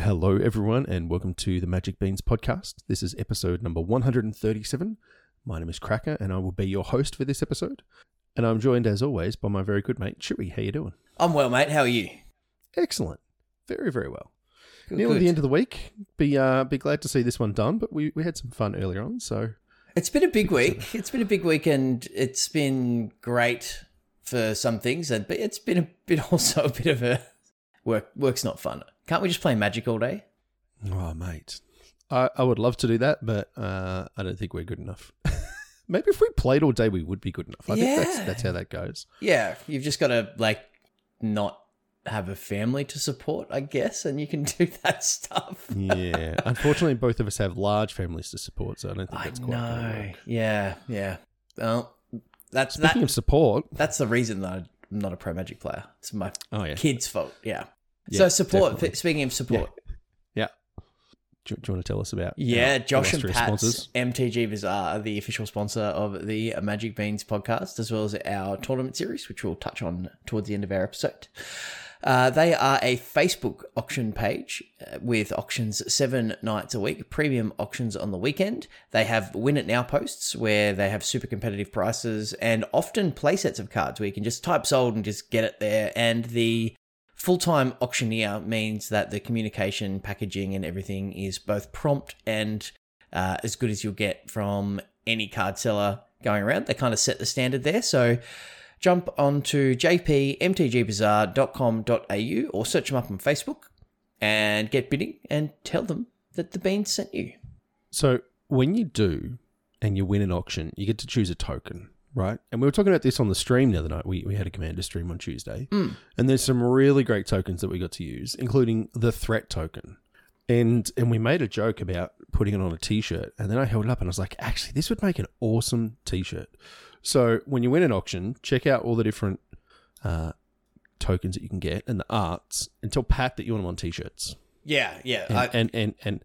Hello, everyone, and welcome to the Magic Beans podcast. This is episode number 137. My name is Cracker, and I will be your host for this episode. And I'm joined, as always, by my very good mate, Chewy. How you doing? I'm well, mate. How are you? Excellent. Very, very well. Good, Nearly good. the end of the week. Be uh, be glad to see this one done, but we, we had some fun earlier on, so It's been a big week. It's been a big week, and it's been great for some things, and but it's been a bit also a bit of a work. Work's not fun. Can't we just play Magic all day? oh mate. I, I would love to do that, but uh, I don't think we're good enough. Maybe if we played all day, we would be good enough. I think that's that's how that goes. Yeah, you've just got to like not have a family to support, I guess, and you can do that stuff. Yeah. Unfortunately, both of us have large families to support, so I don't think I that's quite going to know. work. Yeah, yeah. Well, that's Speaking that. of support, That's the reason that I'm not a pro Magic player. It's my oh yeah, kid's fault. Yeah. Yeah, so support. definitely. Speaking of support, yeah. Do, do you want to tell us about? Yeah, Josh and Pat's sponsors? MTG Bazaar the official sponsor of the Magic Beans podcast, as well as our tournament series, which we'll touch on towards the end of our episode. Uh, they are a Facebook auction page uh, with auctions seven nights a week, premium auctions on the weekend. They have win it now posts where they have super competitive prices and often play sets of cards where you can just type sold and just get it there. And the Full time auctioneer means that the communication, packaging, and everything is both prompt and uh, as good as you'll get from any card seller going around. They kind of set the standard there. So jump onto jpmtgbazaar.com.au or search them up on Facebook and get bidding and tell them that the beans sent you. So when you do, and you win an auction, you get to choose a token, right? And we were talking about this on the stream the other night. We we had a commander stream on Tuesday, Mm. and there's some really great tokens that we got to use, including the threat token. And and we made a joke about putting it on a t-shirt, and then I held it up and I was like, actually, this would make an awesome t-shirt. So when you win an auction, check out all the different uh, tokens that you can get and the arts, and tell Pat that you want them on t-shirts. Yeah, yeah. And I, and and, and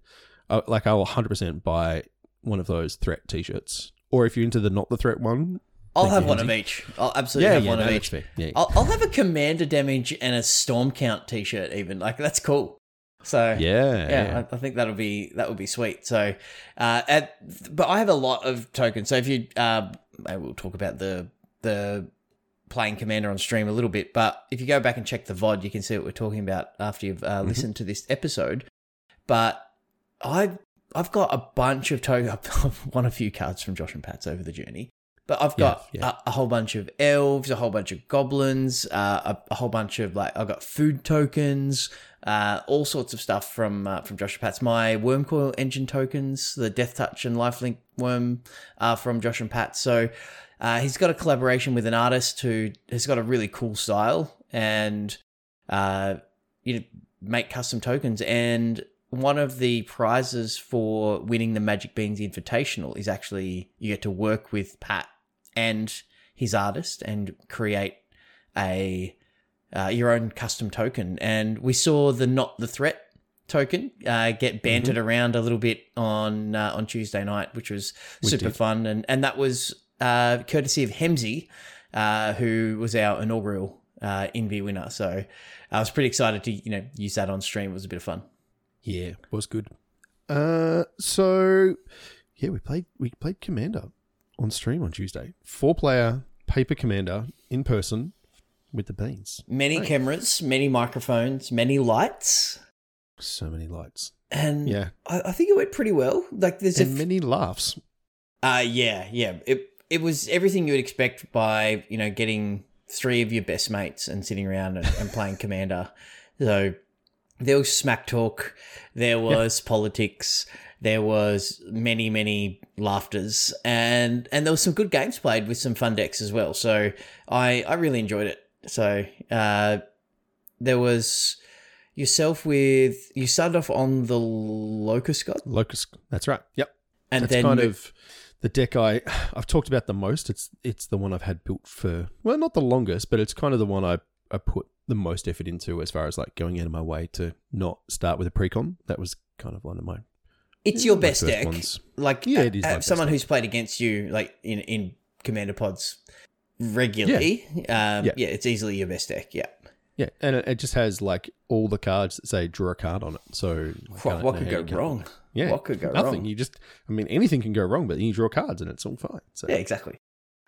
uh, like I will 100% buy one of those threat t-shirts. Or if you're into the not the threat one, I'll have one of each. I'll absolutely have one of each. Yeah, I'll, I'll have a commander damage and a storm count t-shirt even. Like that's cool. So yeah, yeah, I, I think that'll be that would be sweet. So, uh, at, but I have a lot of tokens. So if you, uh, maybe we'll talk about the the playing commander on stream a little bit. But if you go back and check the VOD, you can see what we're talking about after you've uh, listened to this episode. But I I've got a bunch of tokens. I've won a few cards from Josh and Pat's over the journey. But I've got Yeah, yeah. A, a whole bunch of elves, a whole bunch of goblins, uh, a, a whole bunch of like I've got food tokens, uh, all sorts of stuff from uh, from Josh and Pat's. My Wurmcoil engine tokens, the Death Touch and Lifelink Worm, are from Josh and Pat. So uh, he's got a collaboration with an artist who has got a really cool style and uh, you know, make custom tokens. And one of the prizes for winning the Magic Beans Invitational is actually you get to work with Pat and his artist and create a uh, your own custom token. And we saw the not the threat token uh, get bantered around a little bit on uh, on Tuesday night, which was We super did. fun. And and that was uh, courtesy of Hemsey, uh, who was our inaugural uh, Envy winner. So I was pretty excited to you know use that on stream. It was a bit of fun. yeah, was good. Uh, so yeah, we played we played Commander on stream on Tuesday. Four player paper Commander in person with the beans. Many Right. cameras, many microphones, many lights. So many lights. And Yeah, I, I think it went pretty well. Like there's and a f- many laughs. Uh yeah, yeah. It it was everything you would expect by, you know, getting three of your best mates and sitting around and, and playing commander. So there was smack talk, there was politics, there was many, many laughters, and and there was some good games played with some fun decks as well. So I I really enjoyed it. So uh there was yourself with you started off on the locust god Locust. That's right. Yep. and That's then kind of the deck I I've talked about the most. It's it's the one I've had built for well, not the longest, but it's kind of the one I I put the most effort into as far as like going out of my way to not start with a precon. That was kind of one of my it's your best deck. ones. Like Yeah, it is uh, someone who's played against you like in in commander pods regularly. Um, Yeah. yeah. it's easily your best deck. Yeah. Yeah, and it, just has like all the cards that say draw a card on it. So What, what could go wrong? Yeah, What could go wrong? nothing. wrong? You just, I mean, anything can go wrong, but you draw cards and it's all fine. So Yeah, exactly.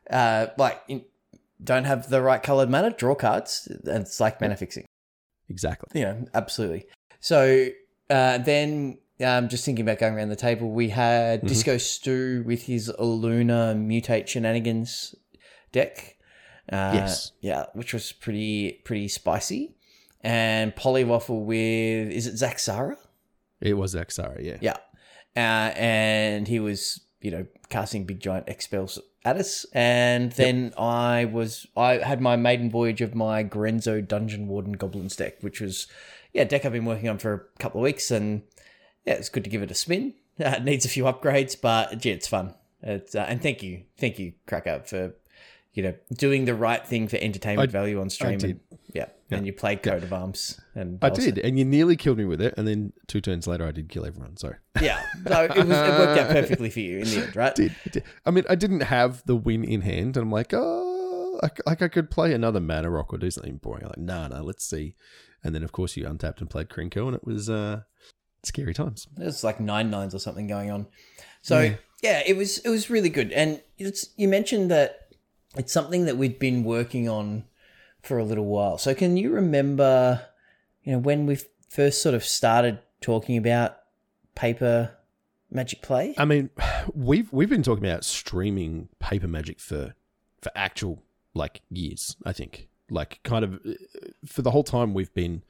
Uh, like, in, don't have the right colored mana, draw cards, and it's like mana fixing. exactly. Yeah, absolutely. So uh, then, um, just thinking about going around the table, we had Mhm. Disco Stew with his Luna Mutate Shenanigans deck. Uh, Yes. Yeah, which was pretty pretty spicy. And Polywaffle with is it Zaxara? It was Xara, yeah. Yeah. Uh, and he was, you know, casting big giant X spells at us. And then I was, I had my maiden voyage of my Grenzo Dungeon Warden Goblins deck, which was, yeah, deck I've been working on for a couple of weeks. And yeah, it's good to give it a spin. Uh, it needs a few upgrades, but yeah, it's fun. It's, uh, and thank you, thank you, Cracker, for, you know, doing the right thing for entertainment I- value on stream. did. And, yeah, Yeah. And you played Coat of Arms. And I was- did, and you nearly killed me with it, and then two turns later, I did kill everyone. So Yeah. So it, was, it worked out perfectly for you in the end, right? did, it did. I mean, I didn't have the win in hand, and I'm like, oh, like, like I could play another mana rock or do something boring. I'm like, nah, nah, let's see. And then of course you untapped and played Krenko, and it was uh, scary times. There's like nine nines or something going on. So Yeah. yeah, it was it was really good. And it's you mentioned that it's something that we'd been working on for a little while. So can you remember, you know, when we first sort of started talking about paper magic play? I mean, we've we've been talking about streaming paper magic for for actual like years. I think like kind of uh, for the whole time we've been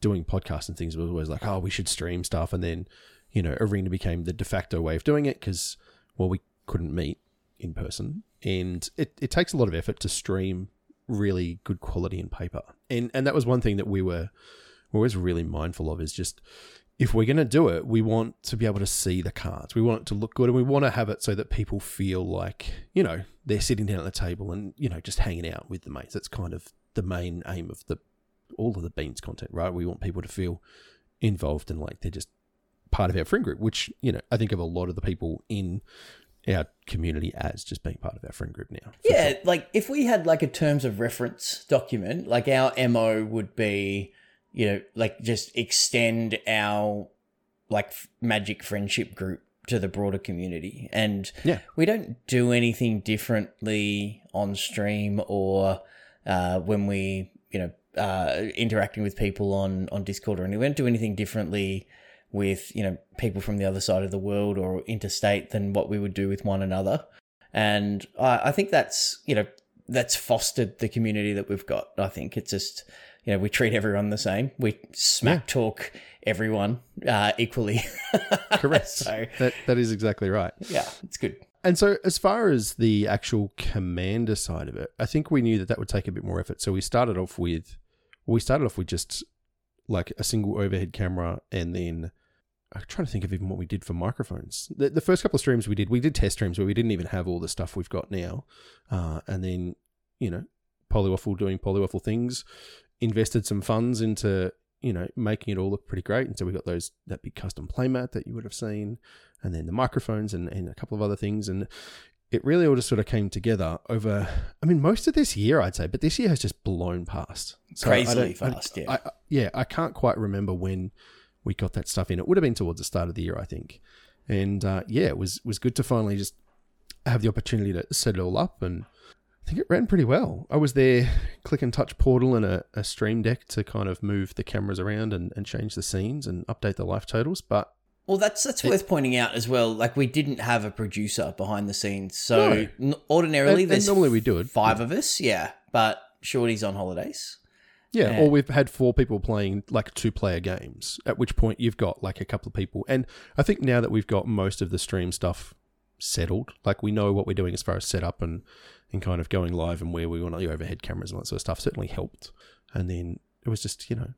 doing podcasts and things. Was always like, oh, we should stream stuff, and then you know, Arena became the de facto way of doing it because well, we couldn't meet in person, and it it takes a lot of effort to stream really good quality in paper, and and that was one thing that we were we're always really mindful of is just if we're going to do it, we want to be able to see the cards. We want it to look good and we want to have it so that people feel like, you know, they're sitting down at the table and, you know, just hanging out with the mates. That's kind of the main aim of the all of the beans content, right? We want people to feel involved and like they're just part of our friend group, which, you know, I think of a lot of the people in our community as just being part of our friend group now. Yeah, sure. like if we had like a terms of reference document, like our MO would be, you know, like just extend our like magic friendship group to the broader community. And Yeah. we don't do anything differently on stream or uh, when we, you know, uh, interacting with people on on Discord or anything. We don't do anything differently with you know people from the other side of the world or interstate than what we would do with one another. And I, I think that's you know that's fostered the community that we've got. I think it's just you know we treat everyone the same. We smack talk everyone uh, equally. Correct. so That, that is exactly right. yeah, it's good. And so, as far as the actual commander side of it, I think we knew that that would take a bit more effort. So we started off with, we started off with just like a single overhead camera, and then I'm trying to think of even what we did for microphones. The, the first couple of streams we did, we did test streams where we didn't even have all the stuff we've got now, uh, and then you know, Polywaffle doing Polywaffle things, invested some funds into you know making it all look pretty great, and so we got those that big custom playmat that you would have seen and then the microphones and, and a couple of other things. And it really all just sort of came together over, I mean, most of this year, I'd say, but this year has just blown past. So Crazily fast, yeah. I, yeah, I can't quite remember when we got that stuff in. It would have been towards the start of the year, I think. And uh, yeah, it was, was good to finally just have the opportunity to set it all up. And I think it ran pretty well. I was there, click and touch portal and a, a stream deck to kind of move the cameras around and, and change the scenes and update the life totals. But Well, that's that's worth pointing out as well. Like we didn't have a producer behind the scenes, so n- ordinarily And- and there's normally we do it. five of us, yeah. But Shorty's on holidays. Yeah, or we've had four people playing like two player games, at which point you've got like a couple of people. And I think now that we've got most of the stream stuff settled, like we know what we're doing as far as setup and, and kind of going live and where we want the overhead cameras and that sort of stuff certainly helped. And then it was just, you know,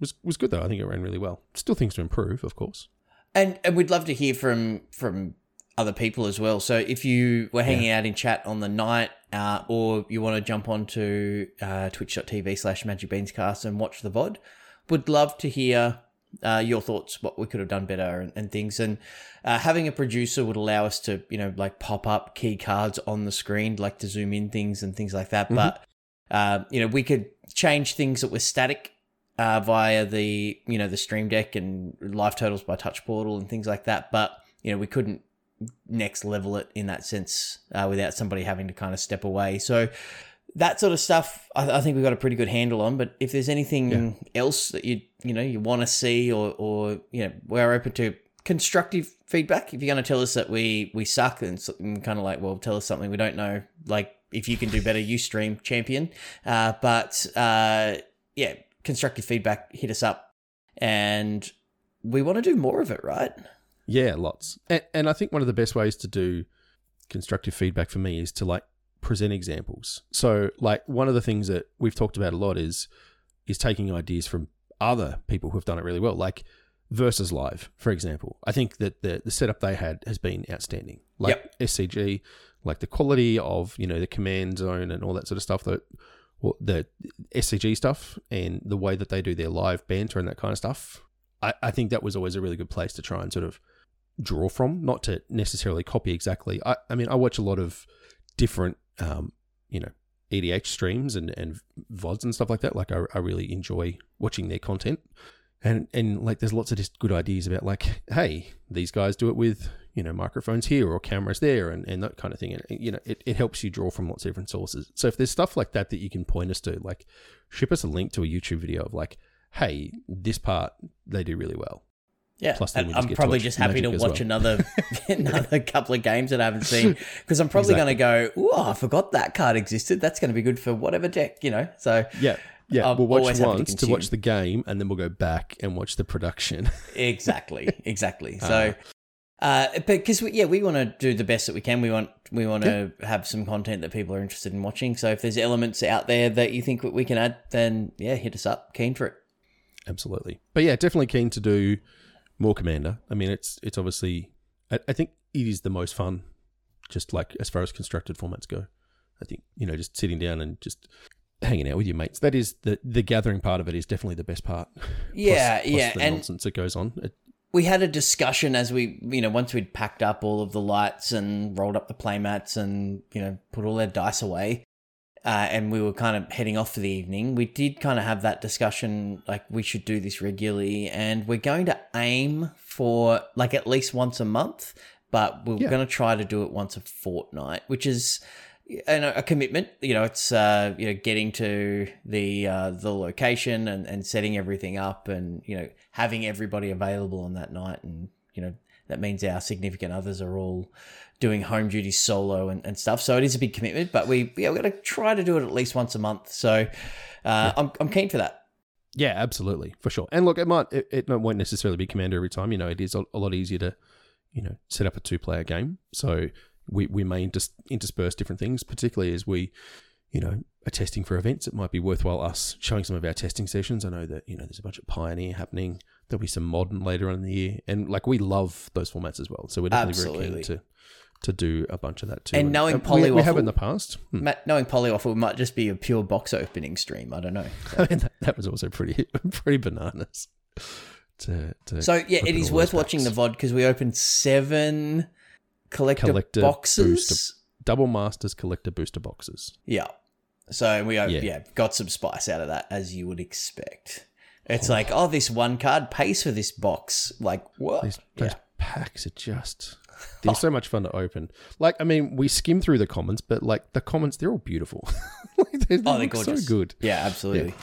was was good though. I think it ran really well. Still things to improve, of course. And and we'd love to hear from from other people as well. So if you were hanging out in chat on the night, uh, or you want to jump onto uh, twitch.tv slash magicbeanscast and watch the VOD, would love to hear uh, your thoughts, what we could have done better and, and things. And uh, having a producer would allow us to, you know, like pop up key cards on the screen, like to zoom in things and things like that. But, uh, you know, we could change things that were static uh, via the you know the Stream Deck and live totals by Touch Portal and things like that. But you know we couldn't next level it in that sense uh, without somebody having to kind of step away. So that sort of stuff, I, I think we've got a pretty good handle on. But if there's anything Yeah. else that you you know you want to see or or you know we're open to constructive feedback. If you're going to tell us that we we suck and, and kind of like well tell us something we don't know, like if you can do better, you stream champion. Uh, but uh, yeah, constructive feedback, hit us up, and we want to do more of it, right? Yeah, lots. And, and I think one of the best ways to do constructive feedback for me is to like present examples. So, like one of the things that we've talked about a lot is is taking ideas from other people who have done it really well, like versus live, for example. I think that the the setup they had has been outstanding. Like SCG, like the quality of you know the command zone and all that sort of stuff that. Well, the SCG stuff and the way that they do their live banter and that kind of stuff, I, I think that was always a really good place to try and sort of draw from, not to necessarily copy exactly. I, I mean, I watch a lot of different, um, you know, EDH streams and, and VODs and stuff like that. Like, I, I really enjoy watching their content. And, and like, there's lots of just good ideas about, like, hey, these guys do it with, you know, microphones here or cameras there and, and that kind of thing. And, you know, it, it helps you draw from lots of different sources. So if there's stuff like that that you can point us to, like, ship us a link to a YouTube video of, like, hey, this part they do really well. Yeah, Plus I'm probably just happy to Magic watch well. another another couple of games that I haven't seen because I'm probably going to go. Oh, I forgot that card existed. That's going to be good for whatever deck, you know. So Yeah. Yeah, I'm we'll watch happy to once to, watch the game, and then we'll go back and watch the production. exactly, exactly. So, uh, but because we, yeah, we want to do the best that we can. We want we want to have some content that people are interested in watching. So if there's elements out there that you think we can add, then yeah, hit us up. Keen for it. Absolutely, but yeah, definitely keen to do more Commander. I mean, it's it's obviously, I, I think it is the most fun, just like as far as constructed formats go. I think you know, just sitting down and just hanging out with your mates. That is the the gathering part of it is definitely the best part. Yeah, plus yeah, the and nonsense that goes on. It, we had a discussion as we, you know, once we'd packed up all of the lights and rolled up the playmats and, you know, put all their dice away, uh, and we were kind of heading off for the evening, we did kind of have that discussion like we should do this regularly, and we're going to aim for like at least once a month, but we're Yeah. going to try to do it once a fortnight, which is and a commitment. You know, it's uh, you know getting to the uh, the location and, and setting everything up, and you know having everybody available on that night, and you know that means our significant others are all doing home duty solo and, and stuff. So it is a big commitment, but we yeah we're going to try to do it at least once a month. So uh, I'm I'm keen for that. Yeah, absolutely, for sure. And look, it might it, it won't necessarily be commander every time. You know, it is a, a lot easier to, you know, set up a two player game. So we we may inter- intersperse different things, particularly as we, you know, are testing for events. It might be worthwhile us showing some of our testing sessions. I know that you know there's a bunch of pioneer happening. There'll be some modern later on in the year, and like we love those formats as well. So we're definitely very keen to to do a bunch of that too. And knowing we, we have in the past. Hmm. Matt, knowing Polywaffle it might just be a pure box opening stream. I don't know. I mean, that, that was also pretty pretty bananas. To, to So yeah, it is worth watching the. VOD because we opened seven collector, Collector boxes. booster- double masters collector booster boxes. Yeah. So we uh, Yeah. yeah. got some spice out of that as you would expect. It's like, oh, this one card pays for this box. Like what? These those yeah. packs are just they're so much fun to open. Like I mean, we skim through the comments, but like the comments, they're all beautiful. like, they, they Oh, they're gorgeous. so good. Yeah, absolutely.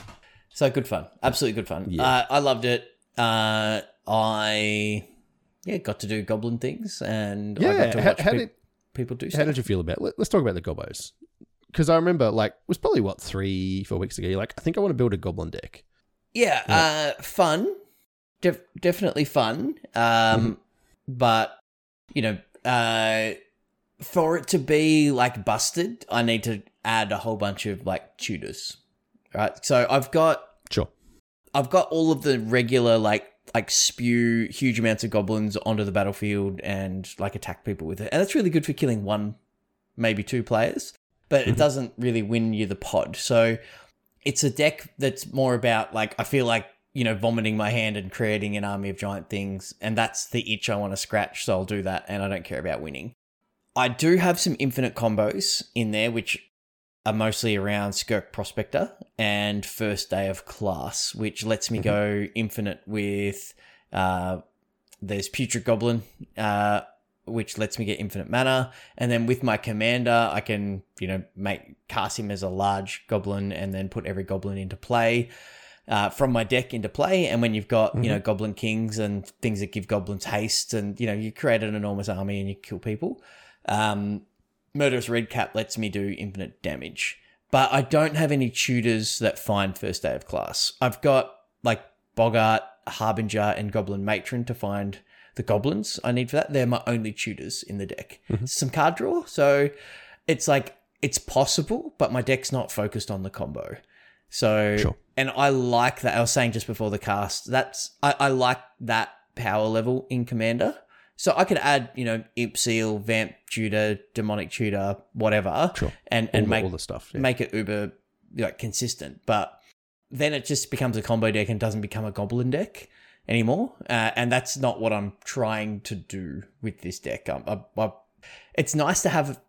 So good fun. Absolutely good fun. Yeah. Uh, I loved it. Uh, I yeah got to do goblin things and I Yeah, got to how- watch how peop- did- people do How stuff. did you feel about? Let, let's talk about the gobos. Because I remember, like, it was probably what three, four weeks ago. You're like, I think I want to build a goblin deck. Yeah, uh, fun. Def- definitely fun. Um, but you know, uh, for it to be like busted, I need to add a whole bunch of like tutors. Right. So I've got Sure. I've got all of the regular like like spew huge amounts of goblins onto the battlefield and like attack people with it. And that's really good for killing one, maybe two players, but it Mhm. doesn't really win you the pod. So it's a deck that's more about like I feel like you know vomiting my hand and creating an army of giant things, and that's the itch I want to scratch. So I'll do that, and I don't care about winning. I do have some infinite combos in there, which are mostly around Skirk Prospector and First Day of Class, which lets me go infinite with. Uh, there's Putrid Goblin, uh, which lets me get infinite mana, and then with my commander, I can you know make cast him as a large goblin and then put every goblin into play. Uh, from my deck into play, and when you've got you know goblin kings and things that give goblins haste, and you know you create an enormous army and you kill people. Um, Murderous Redcap lets me do infinite damage, but I don't have any tutors that find first day of class. I've got like Boggart, Harbinger, and Goblin Matron to find the goblins I need for that. They're my only tutors in the deck. Some card draw, so it's like it's possible, but my deck's not focused on the combo. So, Sure. And I like that. I was saying just before the cast, that's I, I like that power level in Commander. So I could add, you know, Imp Seal, Vamp Tutor, Demonic Tutor, whatever, Sure. and all, and the, make all the stuff. Yeah. make it uber like consistent. But then it just becomes a combo deck and doesn't become a goblin deck anymore. Uh, and that's not what I'm trying to do with this deck. Um, I, I, it's nice to have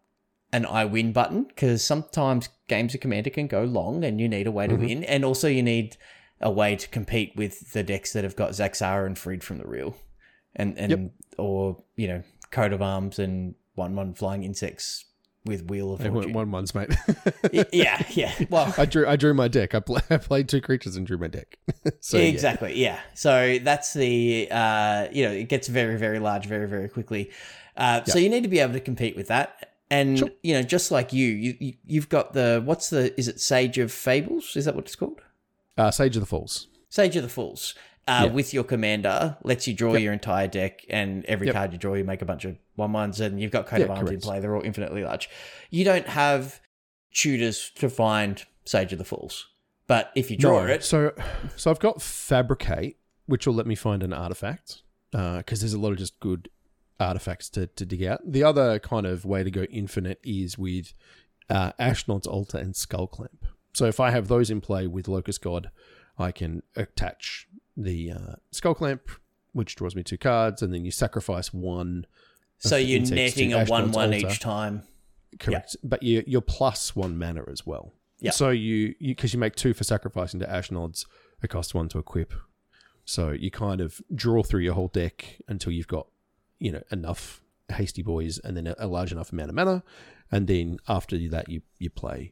an I win button because sometimes games of Commander can go long and you need a way to win. And also you need a way to compete with the decks that have got Zaxara and Freed from the Real. And, and Yep. or, you know, Coat of Arms and 1 1 Flying Insects with Wheel of Fortune. one, one ones, mate. Yeah, yeah. Well, I drew. I drew my deck. I, pl- I played two creatures and drew my deck. so exactly. Yeah. So that's the uh, you know it gets very very large very very quickly. Uh, So you need to be able to compete with that. And Sure. you know, just like you, you, you, you've got the what's the is it Sage of Fables? Is that what it's called? Uh, Sage of the Falls. Sage of the Fools. Uh, Yeah. With your commander, lets you draw your entire deck, and every Yep. card you draw, you make a bunch of one ones, and you've got coat Yeah, of arms in play. They're all infinitely large. You don't have tutors to find Sage of the Fools, but if you draw No. it, So, so I've got Fabricate, which will let me find an artifact because there's a lot of just good artifacts to, to dig out. The other kind of way to go infinite is with uh, Ashnod's Altar and Skull Clamp. So if I have those in play with Locust God, I can attach the uh, Skull Clamp, which draws me two cards, and then you sacrifice one. so you're netting a one-one each time. Correct. But you, you're plus one mana as well. Yeah. So you, you, because you make two for sacrificing to Ashnods, it costs one to equip. So you kind of draw through your whole deck until you've got, you know, enough hasty boys and then a, large enough amount of mana. And then after that, you, you play,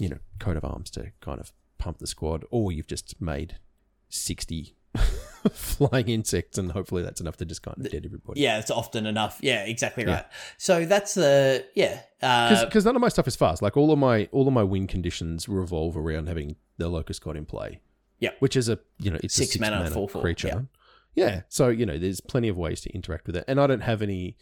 you know, coat of arms to kind of pump the squad, or you've just made 60 flying insects and hopefully that's enough to just kind of dead everybody. Yeah, it's often enough. Yeah, exactly right. So that's the yeah. Uh, because none of my stuff is fast. Like all of my all of my win conditions revolve around having the locust god in play. Yeah. which is a you know it's Six a six mana, mana, four, four, creature. Yeah. So you know there's plenty of ways to interact with it, and I don't have any.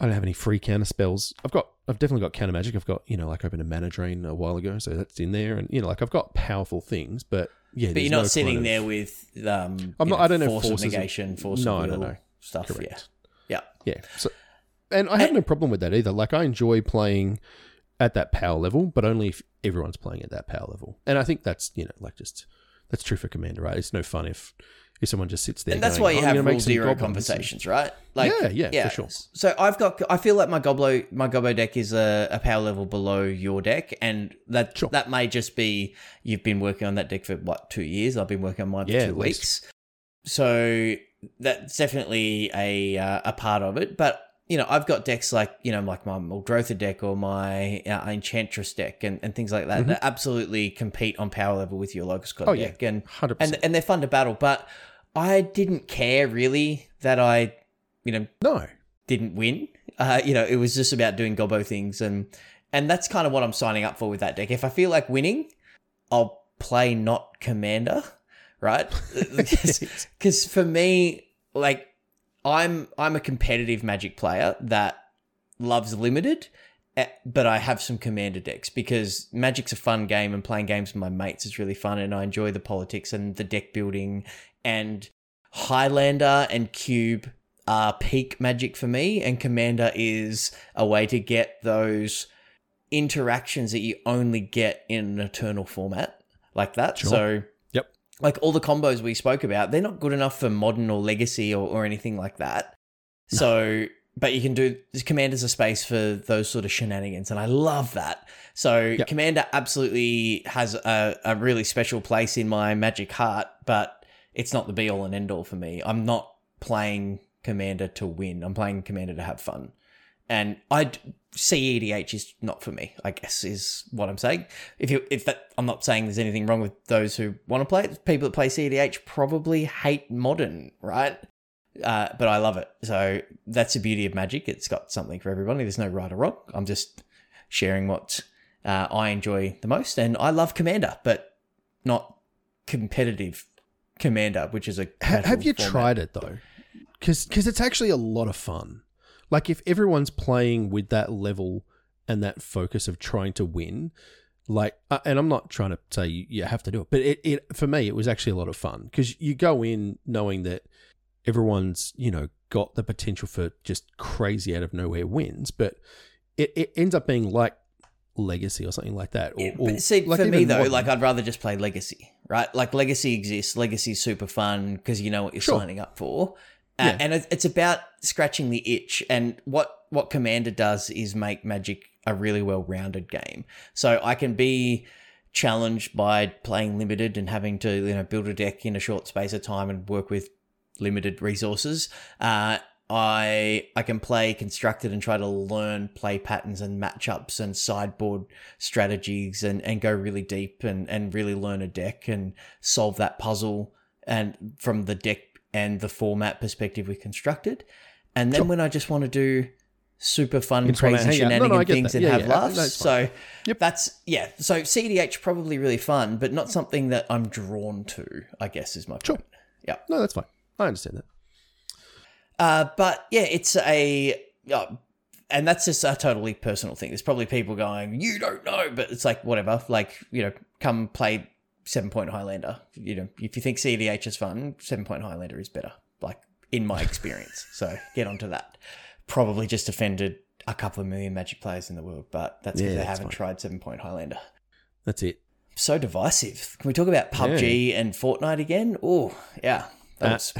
I don't have any free counter spells. I've got, I've definitely got counter magic. I've got, you know, like I opened a mana drain a while ago, so that's in there, and you know, like I've got powerful things, but yeah, but you're not no sitting kind of- there with um. I'm not- I don't have force forces negation, force No, no, no. stuff. Correct. Yeah, yeah. Yeah. So, and I have no problem with that either. Like I enjoy playing at that power level, but only if everyone's playing at that power level. And I think that's you know like just that's true for Commander, right? It's no fun if if someone just sits there. And that's going, why you "I'm have rule zero conversations, right? Like, yeah, yeah, for sure. So I've got, I feel like my Goblo, my Gobbo deck is a, a power level below your deck, and that Sure. that may just be you've been working on that deck for what two years? I've been working on mine for Yeah, two weeks, so that's definitely a uh, a part of it. But you know, I've got decks like you know, like my Muldrotha deck or my uh, Enchantress deck and, and things like that that absolutely compete on power level with your Locust God Mm-hmm. Oh, yeah. deck, and Hundred and percent. and they're fun to battle. But I didn't care really that I, you know, No, didn't win. Uh, you know, it was just about doing gobbo things, and and that's kind of what I'm signing up for with that deck. If I feel like winning, I'll play not commander, right? Because for me, like I'm I'm a competitive Magic player that loves limited. eh, But I have some commander decks because Magic's a fun game and playing games with my mates is really fun and I enjoy the politics and the deck building and Highlander and Cube are peak magic for me, and Commander is a way to get those interactions that you only get in an Eternal format like that. Sure. So, Yep. like all the combos we spoke about, they're not good enough for Modern or Legacy or, or anything like that. So, but you can do Commander's a space for those sort of shenanigans, and I love that. So Commander absolutely has a, a really special place in my magic heart, but it's not the be all and end all for me. I'm not playing Commander to win. I'm playing Commander to have fun. And I CEDH is not for me. I guess is what I'm saying. If you if that I'm not saying there's anything wrong with those who want to play it. People that play CEDH probably hate modern, right? Uh, but I love it. So that's the beauty of Magic. It's got something for everybody. There's no right or wrong. I'm just sharing what uh, I enjoy the most, and I love Commander, but not competitive Commander, which is a. Have you format. tried it though? Because because it's actually a lot of fun. Like if everyone's playing with that level and that focus of trying to win, like, uh, and I'm not trying to say you, you have to do it, but it, it for me it was actually a lot of fun because you go in knowing that everyone's you know got the potential for just crazy out of nowhere wins, but it, it ends up being like legacy or something like that. Or, Yeah, or see, like for me though, modern. like I'd rather just play Legacy, right? Like Legacy exists. Legacy's super fun because you know what you're Sure. signing up for, uh, Yeah. and it's about scratching the itch. And what what Commander does is make Magic a really well rounded game. So I can be challenged by playing limited and having to you know build a deck in a short space of time and work with limited resources. Uh, I I can play constructed and try to learn play patterns and matchups and sideboard strategies and, and go really deep and, and really learn a deck and solve that puzzle and from the deck and the format perspective we constructed. And then when I just want to do super fun, crazy hang out. No, no, shenanigan things that. and Yeah, have yeah. laughs. No, so Yep. that's yeah. So CDH probably really fun, but not something that I'm drawn to. I guess is my point. Sure. Yeah. no, that's fine. I understand that. Uh, but yeah, it's a, uh, and that's just a totally personal thing. There's probably people going, you don't know, but it's like whatever. Like you know, come play Seven Point Highlander. You know, if you think CDH is fun, Seven Point Highlander is better. Like in my experience. so get onto that. Probably just offended a couple of million Magic players in the world, but that's because Yeah, they haven't fine. tried Seven Point Highlander. That's it. So divisive. Can we talk about PUBG and Fortnite again? Oh, yeah. That Uh, was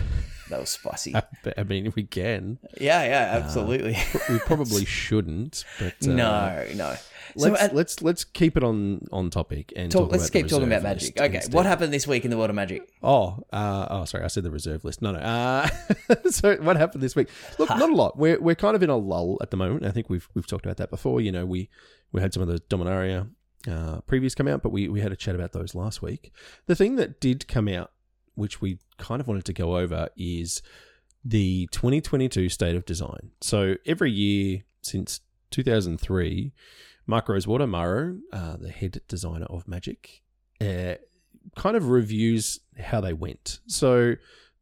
that was spicy. But, I mean, we can. Yeah, yeah, absolutely. We probably shouldn't, but uh, no, no. Let's uh, let's let's keep it on on topic and talk, talk let's keep talking about magic. Okay, instead. what happened this week in the world of magic? Oh, uh, oh, sorry, I said the reserve list. No, no. Uh, so what happened this week? Look, not a lot. We're we're kind of in a lull at the moment. I think we've we've talked about that before. You know, we we had some of the Dominaria uh, previews come out, but we we had a chat about those last week. The thing that did come out, which we kind of wanted to go over, is the 2022 State of Design. So every year since 2003, Mark Rosewater, Maro, uh, the head designer of Magic, uh, kind of reviews how they went. So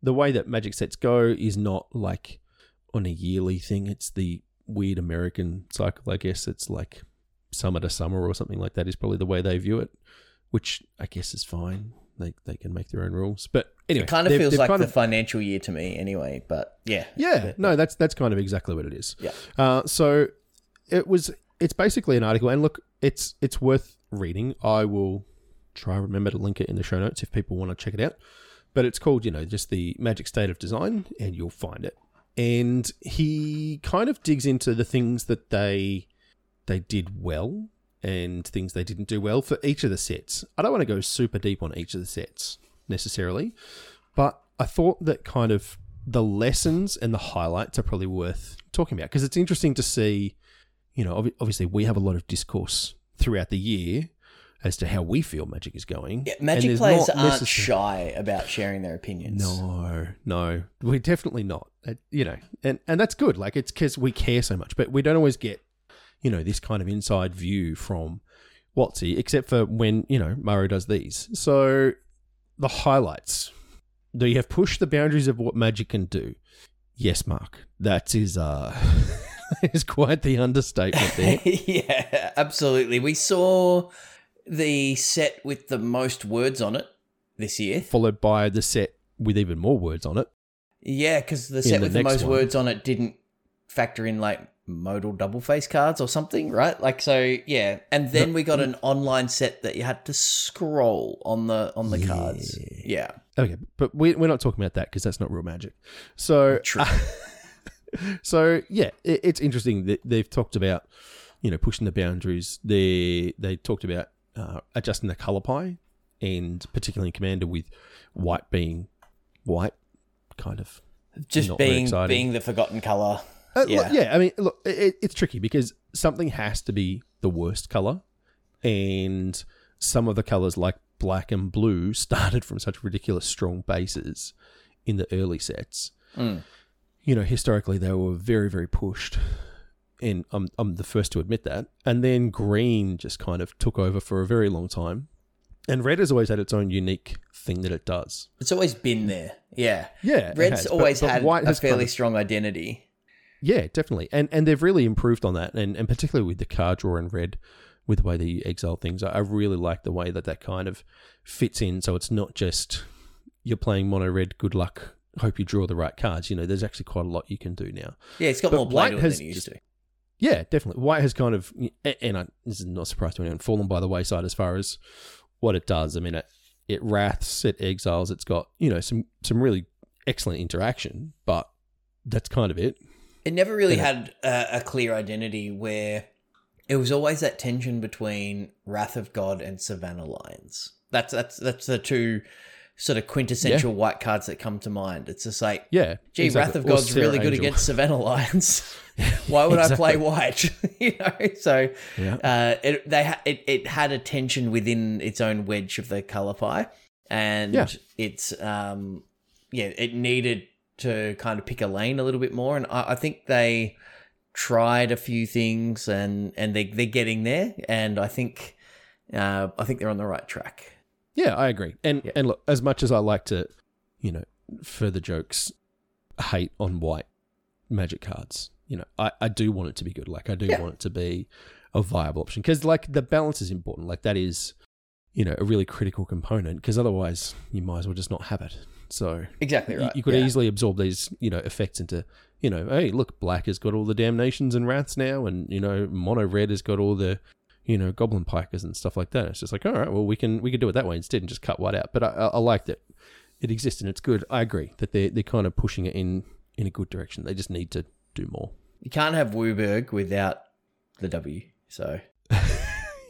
the way that Magic sets go is not like on a yearly thing. It's the weird American cycle, I guess. It's like summer to summer or something like that is probably the way they view it, which I guess is fine. They, they can make their own rules. But anyway, It kind of feels like kind the of- financial year to me, anyway. But yeah, yeah, no, that's that's kind of exactly what it is. Yeah. Uh, so it was. It's basically an article, and look, it's it's worth reading. I will try remember to link it in the show notes if people want to check it out. But it's called, you know, just the Magic State of Design, and you'll find it. And he kind of digs into the things that they they did well and things they didn't do well for each of the sets. I don't want to go super deep on each of the sets necessarily, but I thought that kind of the lessons and the highlights are probably worth talking about because it's interesting to see, you know, obvi- obviously we have a lot of discourse throughout the year as to how we feel Magic is going. yeah Magic players aren't necessar- shy about sharing their opinions. no, no, we're definitely not. Uh, you know, and and that's good. Like it's because we care so much, but we don't always get, you know, this kind of inside view from Watsy, except for when you know Maro does these. So the highlights. Do you have pushed the boundaries of what Magic can do? Yes, Mark. That is uh, is quite the understatement there. yeah, absolutely. We saw the set with the most words on it this year. Followed by the set with even more words on it. Yeah, because the set the with the most one. words on it didn't factor in like modal double face cards or something, right? Like so, yeah. And then we got an online set that you had to scroll on the on the cards. Yeah, Okay, but we, we're not talking about that because that's not real magic. So true. so yeah, it, it's interesting that they've talked about, you know, pushing the boundaries. They they talked about uh, adjusting the color pie, and particularly in Commander with white being white, kind of. Just being being the forgotten color. Uh, Yeah. yeah. yeah, I mean, look, it, it's tricky because something has to be the worst color, and some of the colors like black and blue started from such ridiculous strong bases in the early sets. Mm. You know, historically they were very, very pushed, and I'm I'm the first to admit that. And then green just kind of took over for a very long time, and red has always had its own unique thing that it does. It's always been there. Yeah. Yeah, Red's has, always but had white a has kind fairly of- strong identity. Yeah, definitely. And and they've really improved on that, and, and particularly with the card draw in red, with the way they exile things. I really like the way that that kind of fits in. So it's not just you're playing mono red, good luck, hope you draw the right cards. You know, there's actually quite a lot you can do now. Yeah, it's got But more play has than it used to. Yeah, definitely. White has kind of, and I, this is not a surprise to anyone, fallen by the wayside as far as what it does. I mean, it, it wraths, it exiles, it's got, you know, some, some really excellent interaction, but that's kind of it. It never really Yeah. had a, a clear identity where it was always that tension between Wrath of God and Savannah Lions. That's that's that's the two sort of quintessential white cards that come to mind. It's just like, Yeah. gee, exactly. Wrath of God's really good against Savannah Lions. Why would I play white? you know, so Yeah. uh, it they ha- it, it had a tension within its own wedge of the color pie, and Yeah. it's um yeah it needed to kind of pick a lane a little bit more, and I, I think they tried a few things, and and they they're getting there, and I think uh, I think they're on the right track. Yeah, I agree. And Yeah. and look, as much as I like to, you know, further jokes, hate on white magic cards, you know, I, I do want it to be good. Like I do Yeah. want it to be a viable option because like the balance is important. Like that is, you know, a really critical component because otherwise you might as well just not have it. So Exactly you- right. you, could yeah. easily absorb these, you know, effects into, you know, hey, look, black has got all the damnations and wraths now, and you know, mono red has got all the, you know, goblin pikers and stuff like that. It's just like, all right, well, we can we can do it that way instead and just cut white out. But I, I, I like that it exists and it's good. I agree that they're they're kind of pushing it in in a good direction. They just need to do more. You can't have WUBRG without the W. So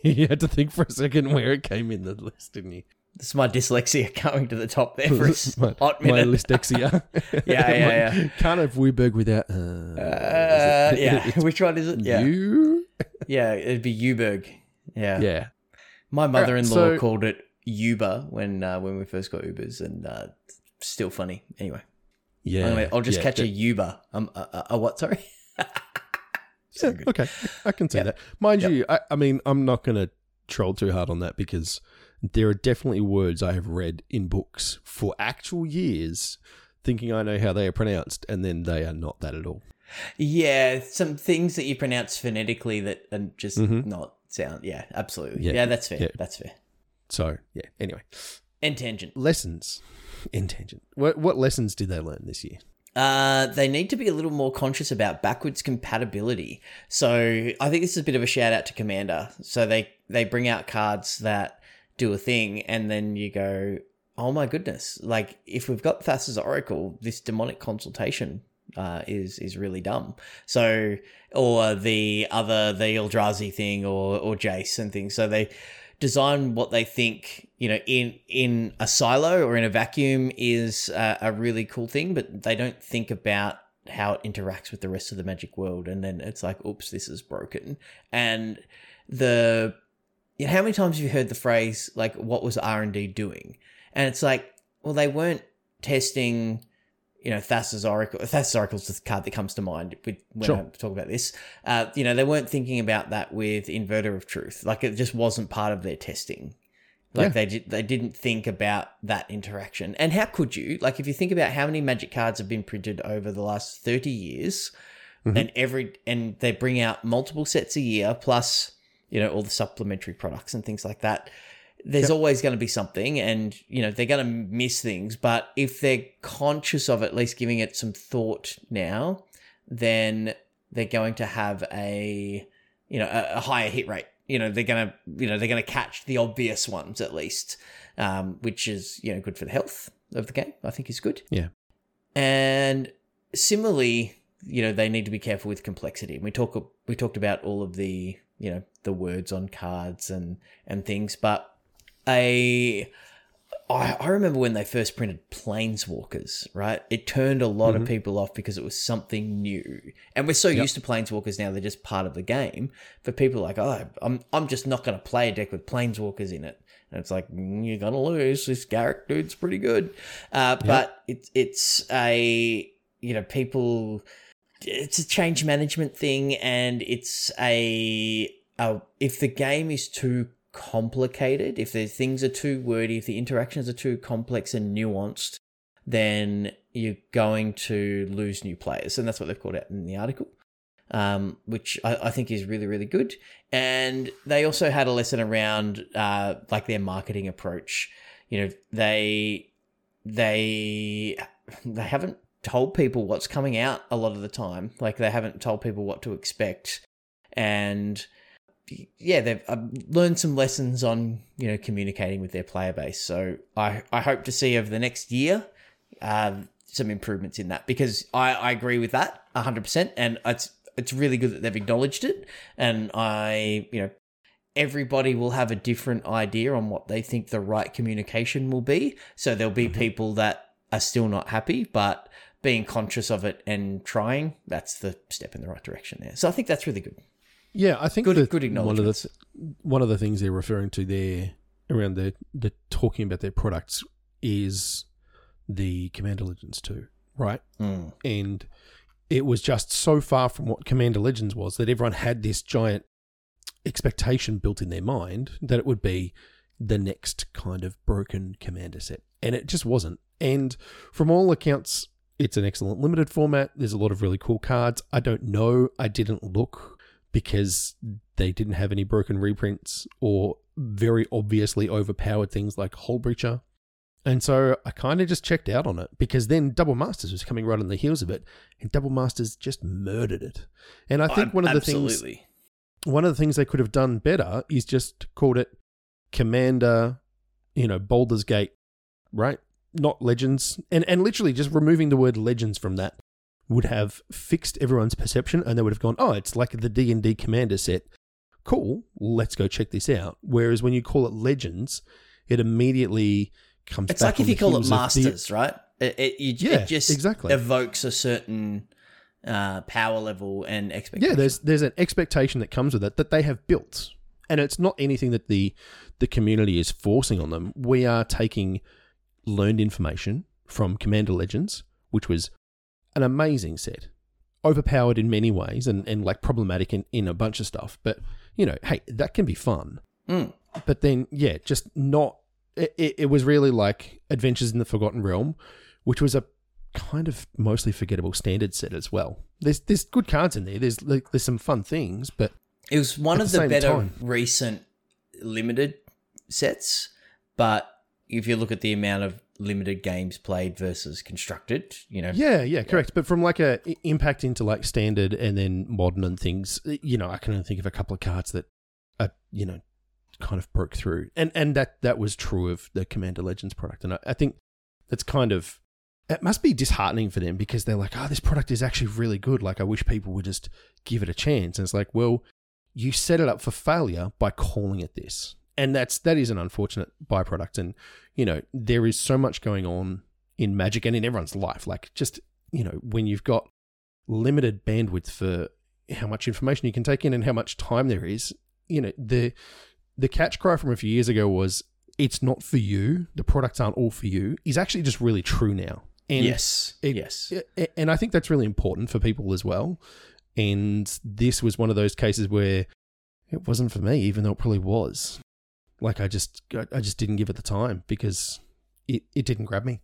you had to think for a second where it came in the list, didn't you? This is my dyslexia coming to the top there for a my, hot my minute. listexia. Yeah, yeah, My- Can't have WUBRG without. Uh, Uh, it- yeah. it's Which one is it? Yeah. You? Yeah, it'd be Uberg. Yeah. Yeah. My mother-in-law so- called it Uber when uh, when we first got Ubers, and uh, still funny. Anyway, Yeah. anyway, I'll just yeah, catch that- a Uber. Um, a, a, a what? Sorry. So Yeah, okay, I can see Yep. that. Mind Yep. you, I, I mean, I'm not going to troll too hard on that because there are definitely words I have read in books for actual years, thinking I know how they are pronounced, and then they are not that at all. Yeah, some things that you pronounce phonetically that are just Mhm. not sound. Yeah, absolutely. Yeah. Yeah, that's fair. Yeah. That's fair. So yeah. Anyway, And tangent. lessons in tangent. What what lessons did they learn this year? Uh, they need to be a little more conscious about backwards compatibility. So I think this is a bit of a shout out to Commander. So they they bring out cards that do a thing, and then you go, "Oh my goodness!" Like if we've got Thassa's Oracle, this demonic consultation uh, is is really dumb. So or the other the Eldrazi thing, or or Jace and things. So they design what they think you know in in a silo or in a vacuum is a, a really cool thing but they don't think about how it interacts with the rest of the magic world and then it's like oops this is broken and the you know, how many times have you heard the phrase like what was r&d doing and it's like well they weren't testing you know Thassa's Oracle. Thassa's Oracle's the card that comes to mind with, when Sure. I talk about this. Uh, you know, they weren't thinking about that with Inverter of Truth. Like it just wasn't part of their testing. Like Yeah. they did, they didn't think about that interaction. And how could you? Like if you think about how many Magic cards have been printed over the last thirty years, Mhm. and every and they bring out multiple sets a year, plus you know all the supplementary products and things like that there's Yep. always going to be something and you know they're going to miss things but if they're conscious of at least giving it some thought now then they're going to have a you know a, a higher hit rate you know they're going to you know they're going to catch the obvious ones at least um, which is you know good for the health of the game i think is good Yeah. and similarly you know they need to be careful with complexity. And we talk we talked about all of the you know the words on cards and and things, but a I, I remember when they first printed Planeswalkers, right? It turned a lot Mm-hmm. of people off because it was something new. And we're so used to Planeswalkers now, they're just part of the game. For people like, oh, I'm, I'm just not going to play a deck with Planeswalkers in it. And it's like, mm, you're going to lose. This Garruk dude's pretty good. Uh, But it's it's a, you know, people, it's a change management thing. And it's a, a if the game is too complicated, if the things are too wordy, if the interactions are too complex and nuanced, then you're going to lose new players. And that's what they've called out in the article, um, which I, I think is really, really good. And they also had a lesson around uh, like their marketing approach. You know, they they they haven't told people what's coming out a lot of the time. Like they haven't told people what to expect, and yeah, they've learned some lessons on you know communicating with their player base. So I I hope to see over the next year uh, some improvements in that because I I agree with that hundred percent, and it's it's really good that they've acknowledged it, and I you know everybody will have a different idea on what they think the right communication will be. So there'll be people that are still not happy, but being conscious of it and trying, that's the step in the right direction there. So I think that's really good. Yeah, I think Good- that good one of the one of the things they're referring to there around the the talking about their products is the Commander Legends too, right? Mm. And it was just so far from what Commander Legends was that everyone had this giant expectation built in their mind that it would be the next kind of broken commander set. And it just wasn't. And from all accounts, it's an excellent limited format. There's a lot of really cool cards. I don't know. I didn't look because they didn't have any broken reprints or very obviously overpowered things like Hullbreacher. And so I kind of just checked out on it because then Double Masters was coming right on the heels of it, and Double Masters just murdered it. And I oh, think one of the things one of the things they could have done better is just called it Commander, you know, Baldur's Gate, right? Not Legends, and and literally just removing the word Legends from that would have fixed everyone's perception, and they would have gone, oh, it's like the D and D Commander set. Cool, let's go check this out. Whereas when you call it Legends, it immediately comes. It's like if you call it of the- masters, right? It, it, you, Yeah, it just exactly. evokes a certain uh, power level and expectation. Yeah, there's there's an expectation that comes with it that they have built, and it's not anything that the the community is forcing on them. We are taking learned information from Commander Legends, which was an amazing set, overpowered in many ways, and and like problematic in in a bunch of stuff. But you know, hey, that can be fun. Mm. But then, yeah, just not. It, it, was really like Adventures in the Forgotten Realm, which was a kind of mostly forgettable standard set as well. There's there's good cards in there. There's like there's some fun things, but It was one of the the, better time. recent limited sets, but if you look at the amount of limited games played versus constructed, you know, yeah, yeah, correct. But from like a impact into like standard and then modern and things, you know, I can only think of a couple of cards that are you know kind of broke through, and and that that was true of the Commander Legends product, and I, I think that's kind of it must be disheartening for them because they're like, oh, this product is actually really good. Like, I wish people would just give it a chance. And it's like, well, you set it up for failure by calling it this, and that's that is an unfortunate byproduct. And you know, there is so much going on in Magic and in everyone's life. Like, just you know, when you've got limited bandwidth for how much information you can take in and how much time there is, you know, the the catch cry from a few years ago was it's not for you. The products aren't all for you. Is actually just really true now. And yes, it- yes, and I think that's really important for people as well. And this was one of those cases where it wasn't for me, even though it probably was. Like I just, I I just didn't give it the time because it, it didn't grab me.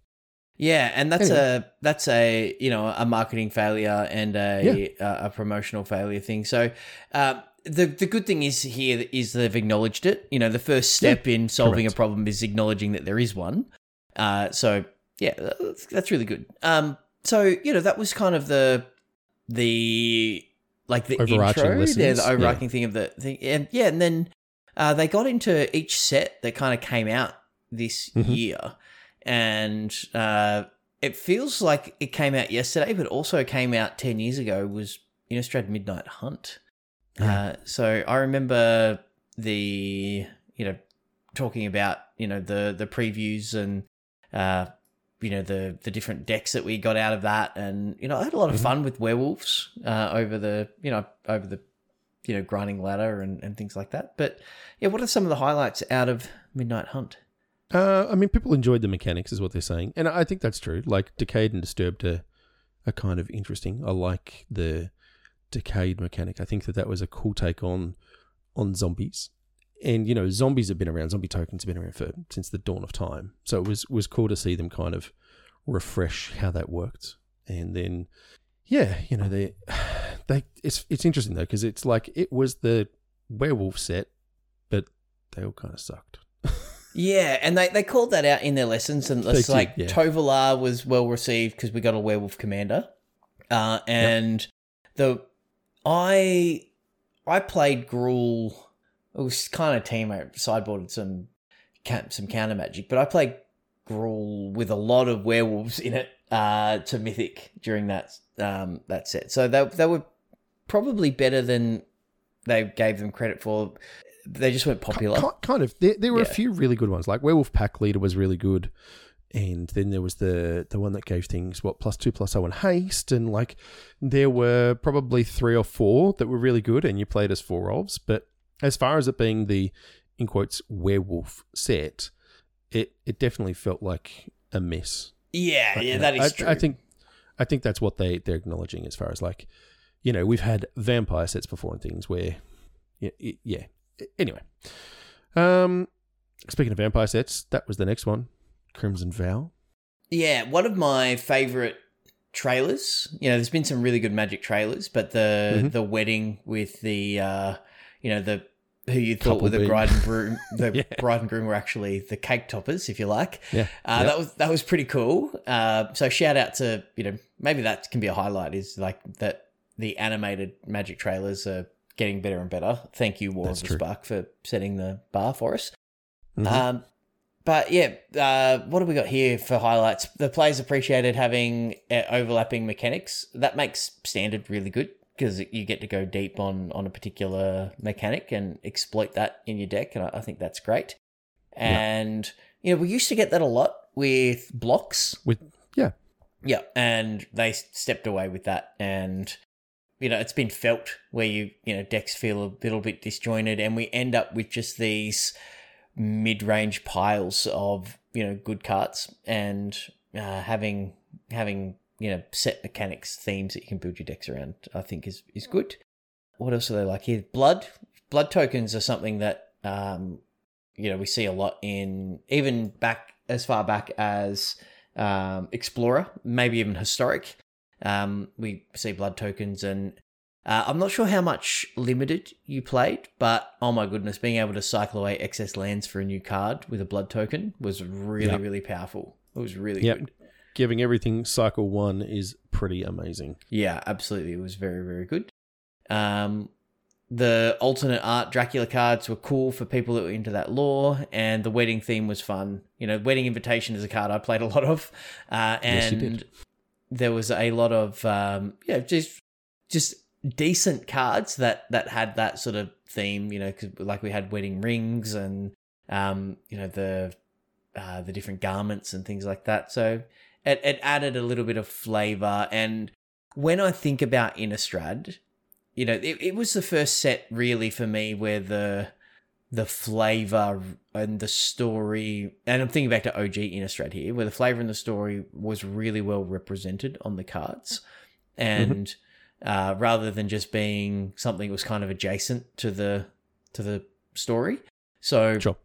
yeah, and that's Anyway. a that's a you know a marketing failure and a a, a promotional failure thing. So. Uh, the, the good thing is here is they've acknowledged it. You know, the first step in solving correct. a problem is acknowledging that there is one. Uh, so yeah, that's, that's really good. Um, so you know that was kind of the the like the Overarching intro, lessons, yeah, the yeah. overarching thing of the thing, and yeah, and then uh, they got into each set that kind of came out this Mhm. year, and uh, it feels like it came out yesterday, but also came out ten years ago. Was Innistrad Midnight Hunt. Uh, so I remember the you know talking about you know the the previews and uh, you know the the different decks that we got out of that, and you know I had a lot of fun with werewolves uh, over the you know over the you know grinding ladder and and things like that. But yeah, what are some of the highlights out of Midnight Hunt? Uh, I mean, people enjoyed the mechanics, is what they're saying, and I think that's true. Like Decayed and Disturbed are, are kind of interesting. I like the Decayed mechanic. I think that that was a cool take on on zombies, and you know, zombies have been around. Zombie tokens have been around for since the dawn of time. So it was was cool to see them kind of refresh how that worked, and then yeah, you know, they they it's it's interesting though because it's like it was the werewolf set, but they all kind of sucked. Yeah, and they, they called that out in their lessons, and it's like yeah. Tovolar was well received because we got a werewolf commander, uh, and the I I played Gruul. It was kind of team. I sideboarded some some counter magic, but I played Gruul with a lot of werewolves in it uh, to Mythic during that um, that set. So they they were probably better than they gave them credit for. They just weren't popular. Ki- Kind of. There, there were a few really good ones. Like Werewolf Pack Leader was really good, and then there was the the one that gave things what plus two plus zero and haste, and like there were probably three or four that were really good, and you played as four elves. But as far as it being the in quotes werewolf set, it it definitely felt like a mess. Yeah, yeah, you know, that is I, true. I think I think that's what they they're acknowledging as far as like you know we've had vampire sets before and things where yeah yeah anyway um speaking of vampire sets that was the next one Crimson Vow Yeah, one of my favorite trailers. You know, there's been some really good Magic trailers, but the Mhm. the wedding with the uh, you know the who you thought Couple were the being- bride and groom, the Yeah. bride and groom were actually the cake toppers, if you like. yeah Uh, Yep. That was that was pretty cool. Uh, so shout out to you know maybe that can be a highlight is like that the animated Magic trailers are getting better and better. Thank you, War That's of the true. Spark, for setting the bar for us. Mhm. Um, but yeah, uh, what have we got here for highlights? The players appreciated having uh, overlapping mechanics. That makes standard really good because you get to go deep on on a particular mechanic and exploit that in your deck, and I, I think that's great. And you know, we used to get that a lot with blocks. with yeah Yeah, and they stepped away with that, and you know it's been felt where you you know decks feel a little bit disjointed, and we end up with just these mid-range piles of you know good cards, and uh, having having you know set mechanics themes that you can build your decks around, I think is is good. What else are they like here? Blood, blood tokens are something that um, you know we see a lot in even back as far back as um, Explorer, maybe even Historic. Um, we see blood tokens, and uh, I'm not sure how much limited you played, but oh my goodness, being able to cycle away excess lands for a new card with a blood token was really, Yep. really powerful. It was really Yep. good. giving everything cycle one is pretty amazing Yeah, absolutely. It was very, very good. Um, the alternate art Dracula cards were cool for people that were into that lore, and the wedding theme was fun. You know, wedding invitation is a card I played a lot of, uh, Yes, you and did. There was a lot of um, yeah, just just decent cards that that had that sort of theme. You know, 'cause like we had wedding rings and um, you know the uh, the different garments and things like that. So it, it added a little bit of flavor. And when I think about Innistrad, you know, it, it was the first set really for me where the the flavor and the story, and I'm thinking back to OG Innistrad here, where the flavor and the story was really well represented on the cards, and uh, rather than just being something that was kind of adjacent to the to the story. So Sure.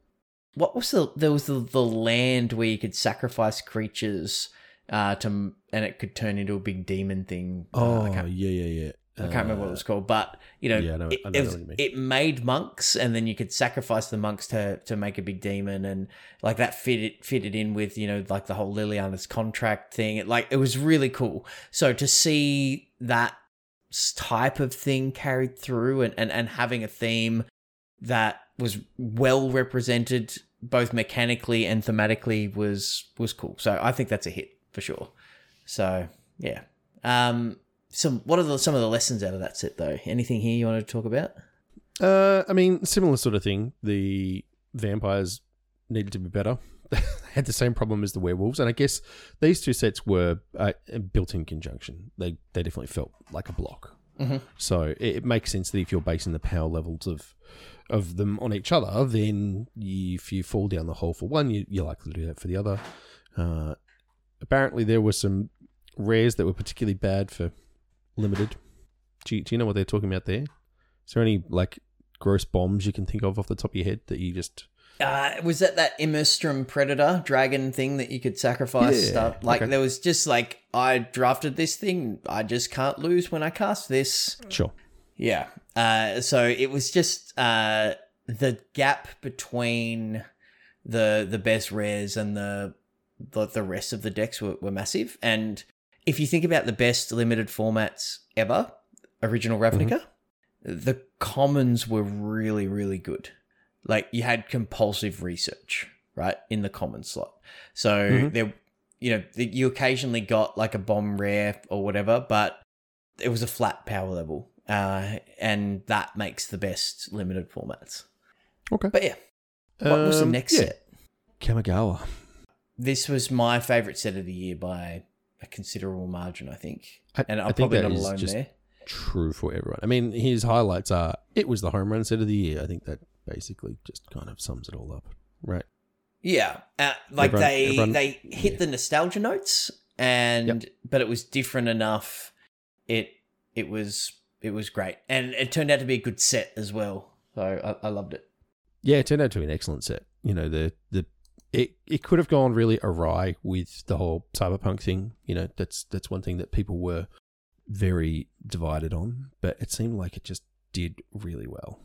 what was the there was the, the land where you could sacrifice creatures uh to and it could turn into a big demon thing Uh, oh can't, yeah yeah yeah I can't remember what it was called but you know, yeah, know- it, it, was- it made monks and then you could sacrifice the monks to to make a big demon and like that fitted fitted in with you know like the whole Liliana's contract thing it, like it was really cool so to see that type of thing carried through and, and, and having a theme that was well represented both mechanically and thematically was was cool. So I think that's a hit for sure. So yeah. Um, some what are the, some of the lessons out of that set though? Anything here you want to talk about? Uh, I mean, similar sort of thing. The vampires needed to be better. they had the same problem as the werewolves, and I guess these two sets were uh, built in conjunction. They they definitely felt like a block. Mm-hmm. So it, it makes sense that if you're basing the power levels of of them on each other, then you, if you fall down the hole for one, you, you're likely to do that for the other. Uh, apparently, there were some rares that were particularly bad for limited. Do you, do you know what they're talking about there? Is there any like gross bombs you can think of off the top of your head that you just Uh, was that that Immersturm Predator dragon thing that you could sacrifice Yeah, stuff? Like okay. there was just like I drafted this thing. I just can't lose when I cast this. sure? Yeah. Uh, so it was just uh, the gap between the the best rares and the the, the rest of the decks were, were massive. And if you think about the best limited formats ever, original Ravnica, the commons were really really good. Like you had compulsive research right in the common slot. So Mhm. there, you know, you occasionally got like a bomb rare or whatever, but it was a flat power level, uh, and that makes the best limited formats. Okay. But yeah, what was the Um, next yeah, set? Kamigawa. This was my favorite set of the year by a considerable margin, I think, I, and I I'm think probably not alone there. true for everyone. I mean, his highlights are it was the home run set of the year. I think that basically just kind of sums it all up, right? Yeah, uh, like Everyone- they everyone- they hit the nostalgia notes, and but it was different enough. It it was it was great, and it turned out to be a good set as well. So I, I loved it. Yeah, it turned out to be an excellent set. You know, the the it it could have gone really awry with the whole cyberpunk thing. You know, that's that's one thing that people were very divided on, but it seemed like it just did really well.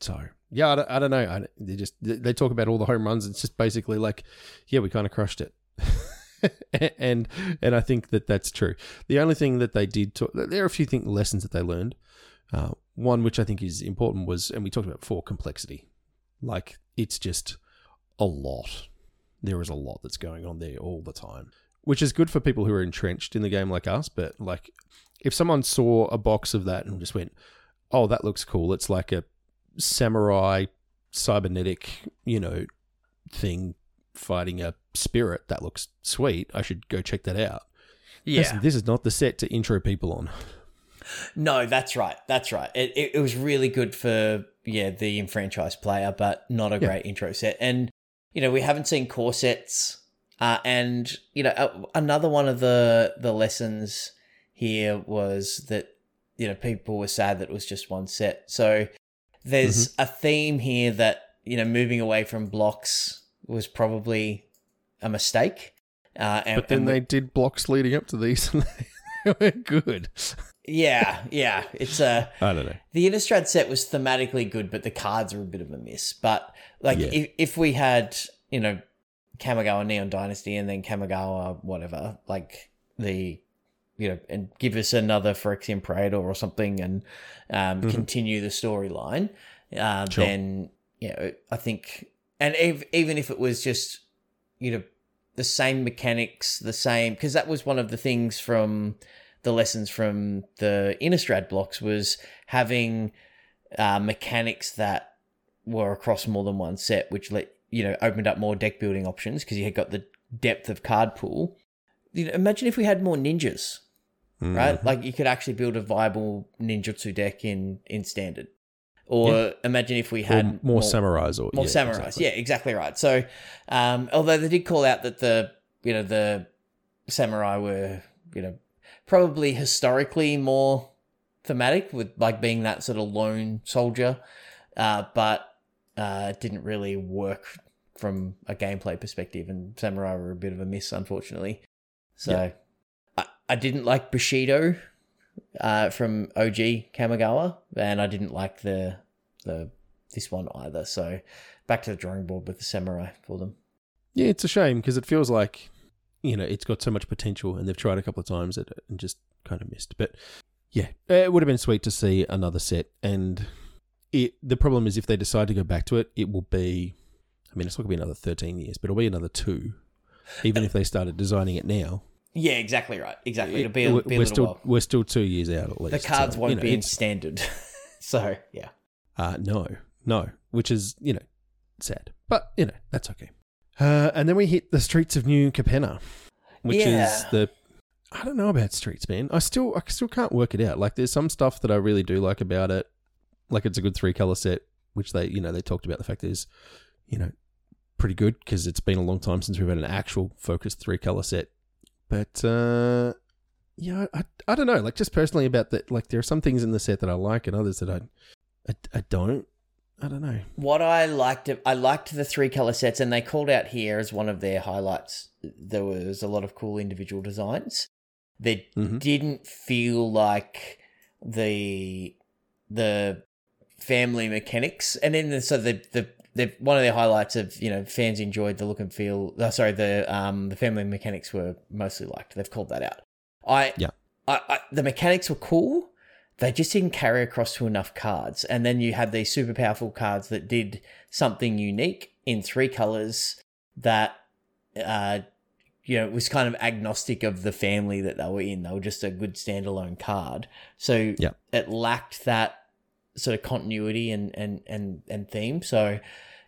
So yeah, I don't, I don't know. I, they just they talk about all the home runs. It's just basically like, yeah, we kind of crushed it. and and I think that that's true. The only thing that they did talk, there are a few thing, lessons that they learned. Uh, one which I think is important was, and we talked about before, complexity. Like it's just a lot. There is a lot that's going on there all the time, which is good for people who are entrenched in the game like us. But like, if someone saw a box of that and just went, "Oh, that looks cool," it's like a samurai cybernetic, you know, thing fighting a spirit. That looks sweet. I should go check that out. Listen, this is not the set to intro people on. No, that's right. That's right. It, it, it was really good for yeah the enfranchised player, but not a Yeah. great intro set. And you know we haven't seen core sets. Uh, and you know uh, another one of the the lessons here was that you know people were sad that it was just one set. So there's Mm-hmm. a theme here that you know moving away from blocks was probably a mistake. Uh, and, But then and they did blocks leading up to these, and they were good. yeah yeah it's a I don't know. The Innistrad set was thematically good, but the cards are a bit of a miss. But like, Yeah. if, if we had, you know, Kamigawa Neon Dynasty and then Kamigawa whatever, like the, you know, and give us another Phyrexian Praetor or something, and um, Mhm. continue the storyline, uh, Sure. then you know, I think, and ev- even if it was just, you know, the same mechanics, the same, because that was one of the things from the lessons from the Innistrad blocks was having uh, mechanics that were across more than one set, which let you know opened up more deck building options because you had got the depth of card pool. You know, imagine if we had more ninjas, right? Mhm. Like you could actually build a viable ninjutsu deck in in standard. Or imagine if we Or had more, samurais or more yeah, samurais. exactly. Yeah, exactly right. So, um, although they did call out that the you know the samurai were you know probably historically more thematic with like being that sort of lone soldier, uh, but uh, didn't really work from a gameplay perspective, and samurai were a bit of a miss, unfortunately. So, Yeah. I, I didn't like Bushido uh, from OG Kamigawa, and I didn't like the the this one either. So back to the drawing board with the samurai for them. Yeah, it's a shame because it feels like you know it's got so much potential, and they've tried a couple of times at it and just kind of missed. But yeah, it would have been sweet to see another set. And it the problem is if they decide to go back to it, it will be. I mean, it's not going to be another thirteen years, but it'll be another two. Even if they started designing it now, Yeah, exactly right. Exactly. It'll be a, we're, be a we're little still while. we're still two years out at least. The cards so, won't you know, be in standard. so yeah. Uh, no, no, which is, you know, sad. But, you know, that's okay. Uh, and then we hit the streets of New Capenna, which is the. I don't know about streets, man. I still, I still can't work it out. Like, there's some stuff that I really do like about it. Like, it's a good three color set, which they, you know, they talked about the fact is, you know, pretty good because it's been a long time since we've had an actual focused three color set. But, uh, yeah, I, I don't know. Like, just personally about that, like, there are some things in the set that I like and others that I, I, I don't. I don't know. What I liked, I liked the three color sets, and they called out here as one of their highlights. There was a lot of cool individual designs. They Mhm. didn't feel like the the family mechanics, and then the, so the the the one of their highlights of you know fans enjoyed the look and feel. Uh, sorry, the um the family mechanics were mostly liked. They've called that out. I Yeah. I, I the mechanics were cool. They just didn't carry across to enough cards, and then you had these super powerful cards that did something unique in three colors that uh you know was kind of agnostic of the family that they were in they were just a good standalone card so Yeah. it lacked that sort of continuity and and and and theme so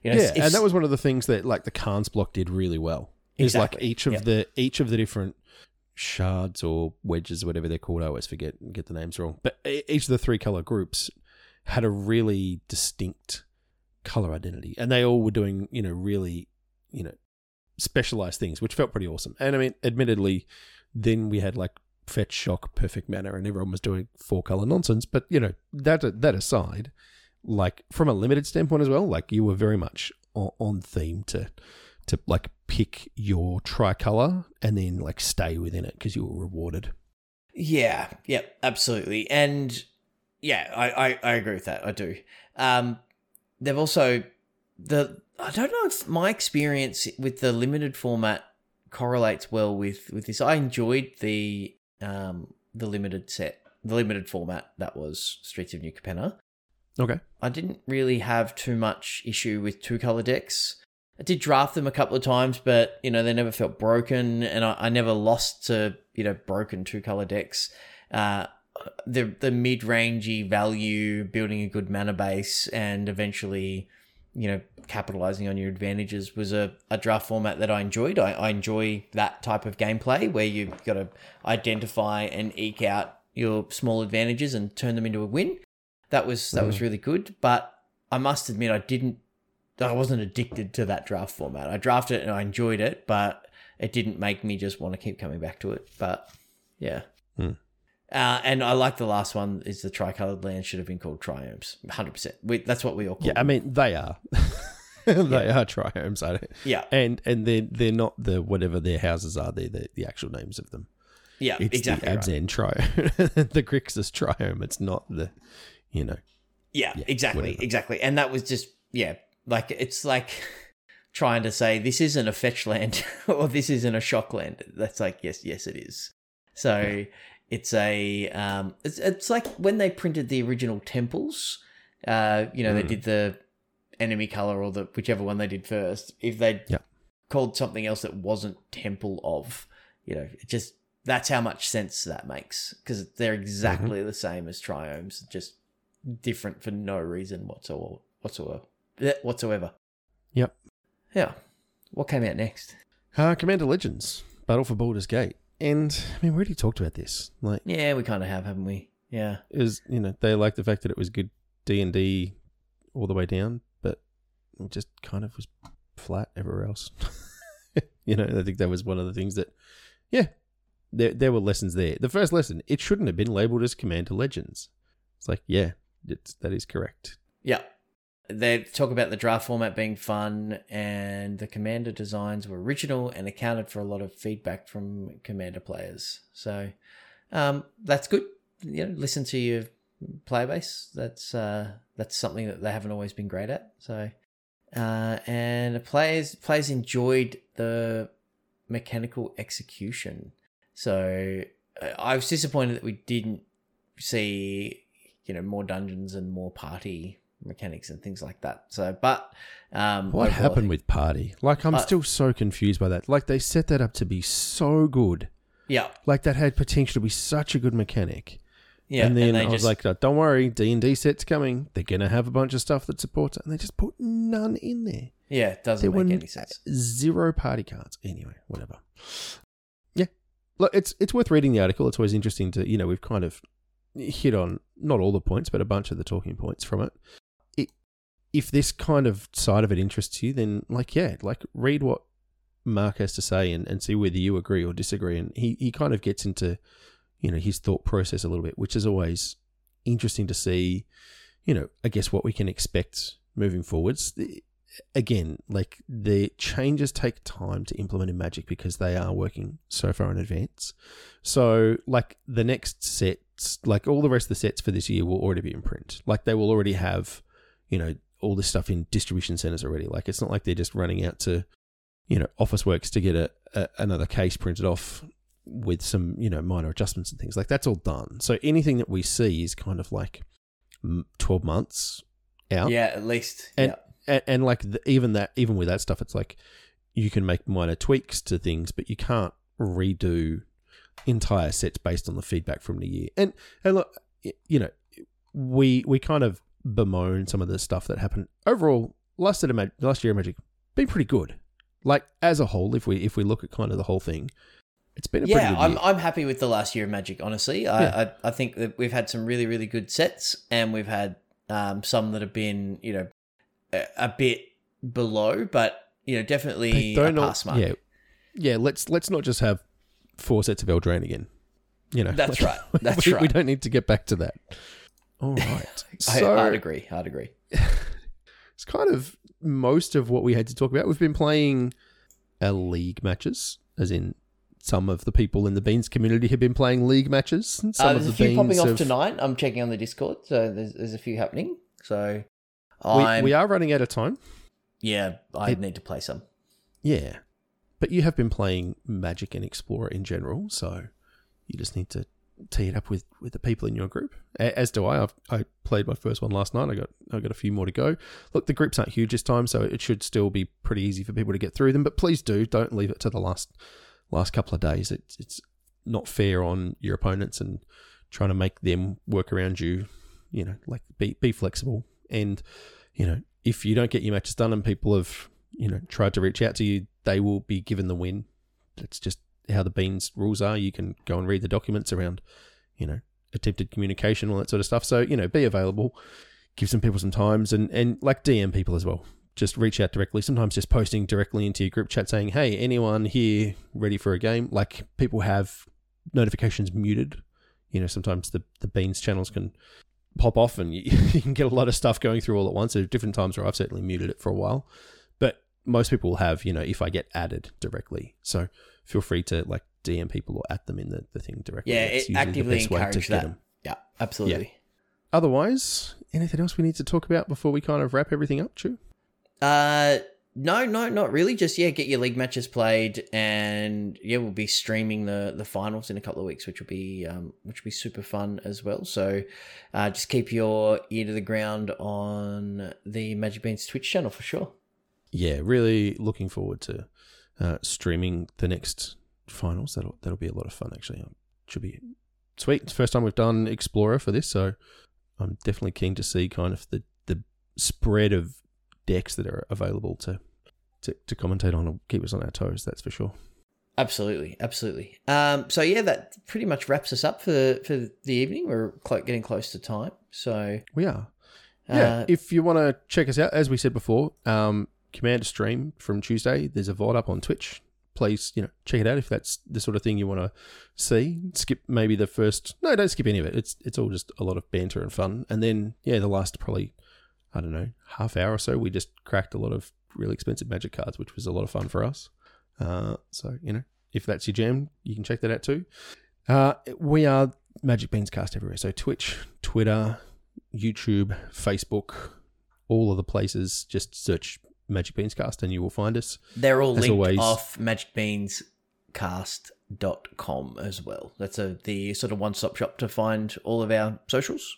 you know yeah, and that was one of the things that like the Khans block did really well. Is like each of yeah. the each of the different shards or wedges, whatever they're called. I always forget and get the names wrong. But each of the three color groups had a really distinct color identity, and they all were doing you know really you know specialized things, which felt pretty awesome. And I mean, admittedly, then we had like fetch, shock, perfect mana, and everyone was doing four color nonsense. But you know that that aside, like from a limited standpoint as well, like you were very much on, on theme to to like pick your tricolor and then like stay within it because you were rewarded. Yeah, yep, absolutely. And yeah, I, I, I agree with that. I do. Um, they've also the I don't know if my experience with the limited format correlates well with with this. I enjoyed the um the limited set, the limited format that was Streets of New Capenna. Okay. I didn't really have too much issue with two color decks. I did draft them a couple of times, but you know they never felt broken, and I, I never lost to you know broken two color decks. Uh, the the mid rangey value, building a good mana base, and eventually, you know, capitalizing on your advantages was a, a draft format that I enjoyed. I, I enjoy that type of gameplay where you've got to identify and eke out your small advantages and turn them into a win. That was that was really good, but I must admit I didn't I wasn't addicted to that draft format. I drafted it and I enjoyed it, but it didn't make me just want to keep coming back to it. But yeah. Hmm. Uh, and I like the last one is the tricolored land should have been called triomes. 100%. We, that's what we all call Yeah, I mean they are. they are triomes, I don't, Yeah. and and they're they're not the whatever their houses are. They're the, the actual names of them. Yeah, It's exactly. the right. Abzan triome, the Grixis triome. It's not the, you know. Yeah, Yeah, exactly, whatever. exactly. And that was just yeah, like it's like trying to say this isn't a fetch land or this isn't a shock land. That's like yes, yes, it is. So it's a um, it's it's like when they printed the original temples. Uh, you know, they Mm. did the enemy color or the whichever one they did first. If they Yeah. called something else that wasn't temple of, you know, it just that's how much sense that makes because they're exactly the same as triomes, just different for no reason whatsoever. Whatsoever. eh, Whatsoever. Yep. Yeah. What came out next? Uh, Commander Legends, Battle for Baldur's Gate, and I mean we already talked about this. Like, Yeah, we kind of have, haven't we? Yeah. is you know they like the fact that it was good D and D all the way down, but it just kind of was flat everywhere else. you know, I think that was one of the things that, yeah, there there were lessons there. The first lesson, it shouldn't have been labeled as Commander Legends. It's like, yeah, it's that is correct. Yeah. They talk about the draft format being fun, and the commander designs were original and accounted for a lot of feedback from commander players. So um, that's good. You know, listen to your player base. That's uh, that's something that they haven't always been great at. So uh, and players players enjoyed the mechanical execution. So I was disappointed that we didn't see you know more dungeons and more party mechanics and things like that. So, but um, What overall, happened with Party? Like, I'm Uh, still so confused by that. Like, they set that up to be so good, Yeah. Like that had potential to be such a good mechanic. Yeah. and then they I was just, like, "Uh, "Don't worry, D and D set's coming. They're gonna have a bunch of stuff that supports it." And they just put none in there. yeah, it doesn't There make any sense. zero party cards. Anyway, whatever. Yeah, look, it's it's worth reading the article. It's always interesting to you know we've kind of hit on not all the points, but a bunch of the talking points from it. If this kind of side of it interests you, then like yeah, like read what Mark has to say and, and see whether you agree or disagree. And he, he kind of gets into, you know, his thought process a little bit, which is always interesting to see, you know, I guess what we can expect moving forwards. Again, like the changes take time to implement in Magic because they are working so far in advance. So, like the next sets, like all the rest of the sets for this year will already be in print. Like they will already have, you know, all this stuff in distribution centers already. Like it's not like they're just running out to you know, Officeworks to get a, a another case printed off with some you know minor adjustments and things like that's all done. So anything that we see is kind of like twelve months out, Yeah, at least. And- yeah. and, and like the, even that, even with that stuff, it's like you can make minor tweaks to things, but you can't redo entire sets based on the feedback from the year. And and look, you know, we we kind of bemoan some of the stuff that happened overall. Last year, Mag- last year, Magic been pretty good. Like as a whole, if we if we look at kind of the whole thing, it's been a pretty Yeah, good I'm, year. I'm happy with the last year of Magic, honestly. I, Yeah. I, I think that we've had some really, really good sets, and we've had um, some that have been, you know, a, a bit below, but, you know, definitely a pass mark. Yeah, yeah. Let's let's not just have four sets of Eldraine again. You know, That's right. That's we, right. We don't need to get back to that. All right. I, so I'd agree. I'd agree. it's kind of most of what we had to talk about. We've been playing our league matches, as in some of the people in the Beans community have been playing league matches. Some Uh, of there's the a few Beans popping off have- tonight. I'm checking on the Discord, so there's, there's a few happening. So, We, we are running out of time. yeah, I It- need to play some. Yeah. But you have been playing Magic and Explorer in general, so you just need to tee it up with, with the people in your group. As do I. I've, I played my first one last night. I got I got a few more to go. Look, the groups aren't huge this time, so it should still be pretty easy for people to get through them. But please do don't leave it to the last last couple of days. It's it's not fair on your opponents and trying to make them work around you. You know, like be be flexible and you know if you don't get your matches done and people have you know tried to reach out to you, they will be given the win. That's just how the beans rules are. You can go and read the documents around, you know, attempted communication, all that sort of stuff. So you know, be available, give some people some times, and and like DM people as well. Just reach out directly. Sometimes just posting directly into your group chat saying, "Hey, anyone here ready for a game?" Like people have notifications muted. You know, sometimes the the beans channels can pop off, and you, you can get a lot of stuff going through all at once. Are different times where I've certainly muted it for a while, most people will have, you know, if I get added directly. So feel free to like DM people or add them in the, the thing directly. Yeah, That's it, actively encourage that. Yeah, absolutely. Otherwise, anything else we need to talk about before we kind of wrap everything up, Chu? Uh, no, no, not really. Just yeah, get your league matches played, and yeah, we'll be streaming the the finals in a couple of weeks, which will be um, which will be super fun as well. So, uh, just keep your ear to the ground on the Magic Beans Twitch channel for sure. Yeah, really looking forward to uh, streaming the next finals. That'll that'll be a lot of fun. Actually, Um, should be sweet. It's the first time we've done Explorer for this, so I'm definitely keen to see kind of the the spread of decks that are available to to, to commentate on and keep us on our toes. That's for sure. Absolutely, absolutely. Um, so yeah, that pretty much wraps us up for for the evening. We're clo- getting close to time, so We are. Yeah. uh, if you want to check us out, as we said before, um, Commander Stream from Tuesday. There's a VOD up on Twitch. Please, you know, check it out if that's the sort of thing you want to see. Skip maybe the first. No, don't skip any of it. It's it's all just a lot of banter and fun. And then yeah, the last probably I don't know half hour or so, we just cracked a lot of really expensive Magic cards, which was a lot of fun for us. Uh, so you know, if that's your jam, you can check that out too. Uh, we are Magic Beans Cast everywhere. So Twitch, Twitter, YouTube, Facebook, all of the places. Just search Magic Beans Cast and you will find us. they're all as linked always- off magicbeanscast.com as well. That's a the sort of one stop shop to find all of our socials.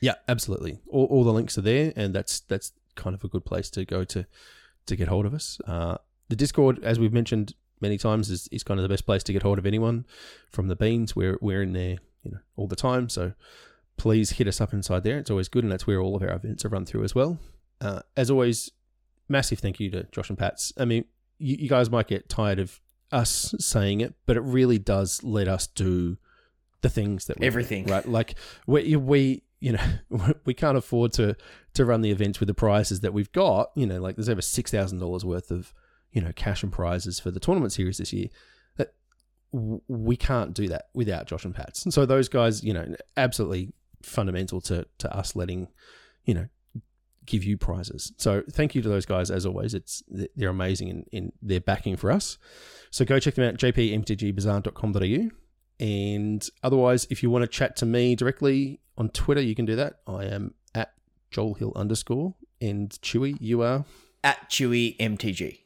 Yeah, absolutely. All, all the links are there, and that's that's kind of a good place to go to to get hold of us. Uh, the Discord, as we've mentioned many times is, is kind of the best place to get hold of anyone from the beans. We're we're in there, you know, all the time. So please hit us up inside there. It's always good, and that's where all of our events are run through as well. Uh, as always, massive thank you to Josh and Pat's. I mean, you, you guys might get tired of us saying it, but it really does let us do the things that we do, Everything. right? Like we we you know we can't afford to to run the events with the prices that we've got. You know, like there's over six thousand dollars worth of you know cash and prizes for the tournament series this year. That we can't do that without Josh and Pat's. And so those guys, you know, absolutely fundamental to to us letting you know give you prizes. So thank you to those guys as always. It's they're amazing in, in their backing for us. So go check them out jpmtgbazaar.com.au. And otherwise, if you want to chat to me directly on Twitter, you can do that. I am at Joel Hill underscore. And Chewy, you are. At Chewy MTG.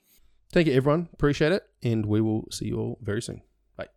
Thank you, everyone. Appreciate it. And we will see you all very soon. Bye.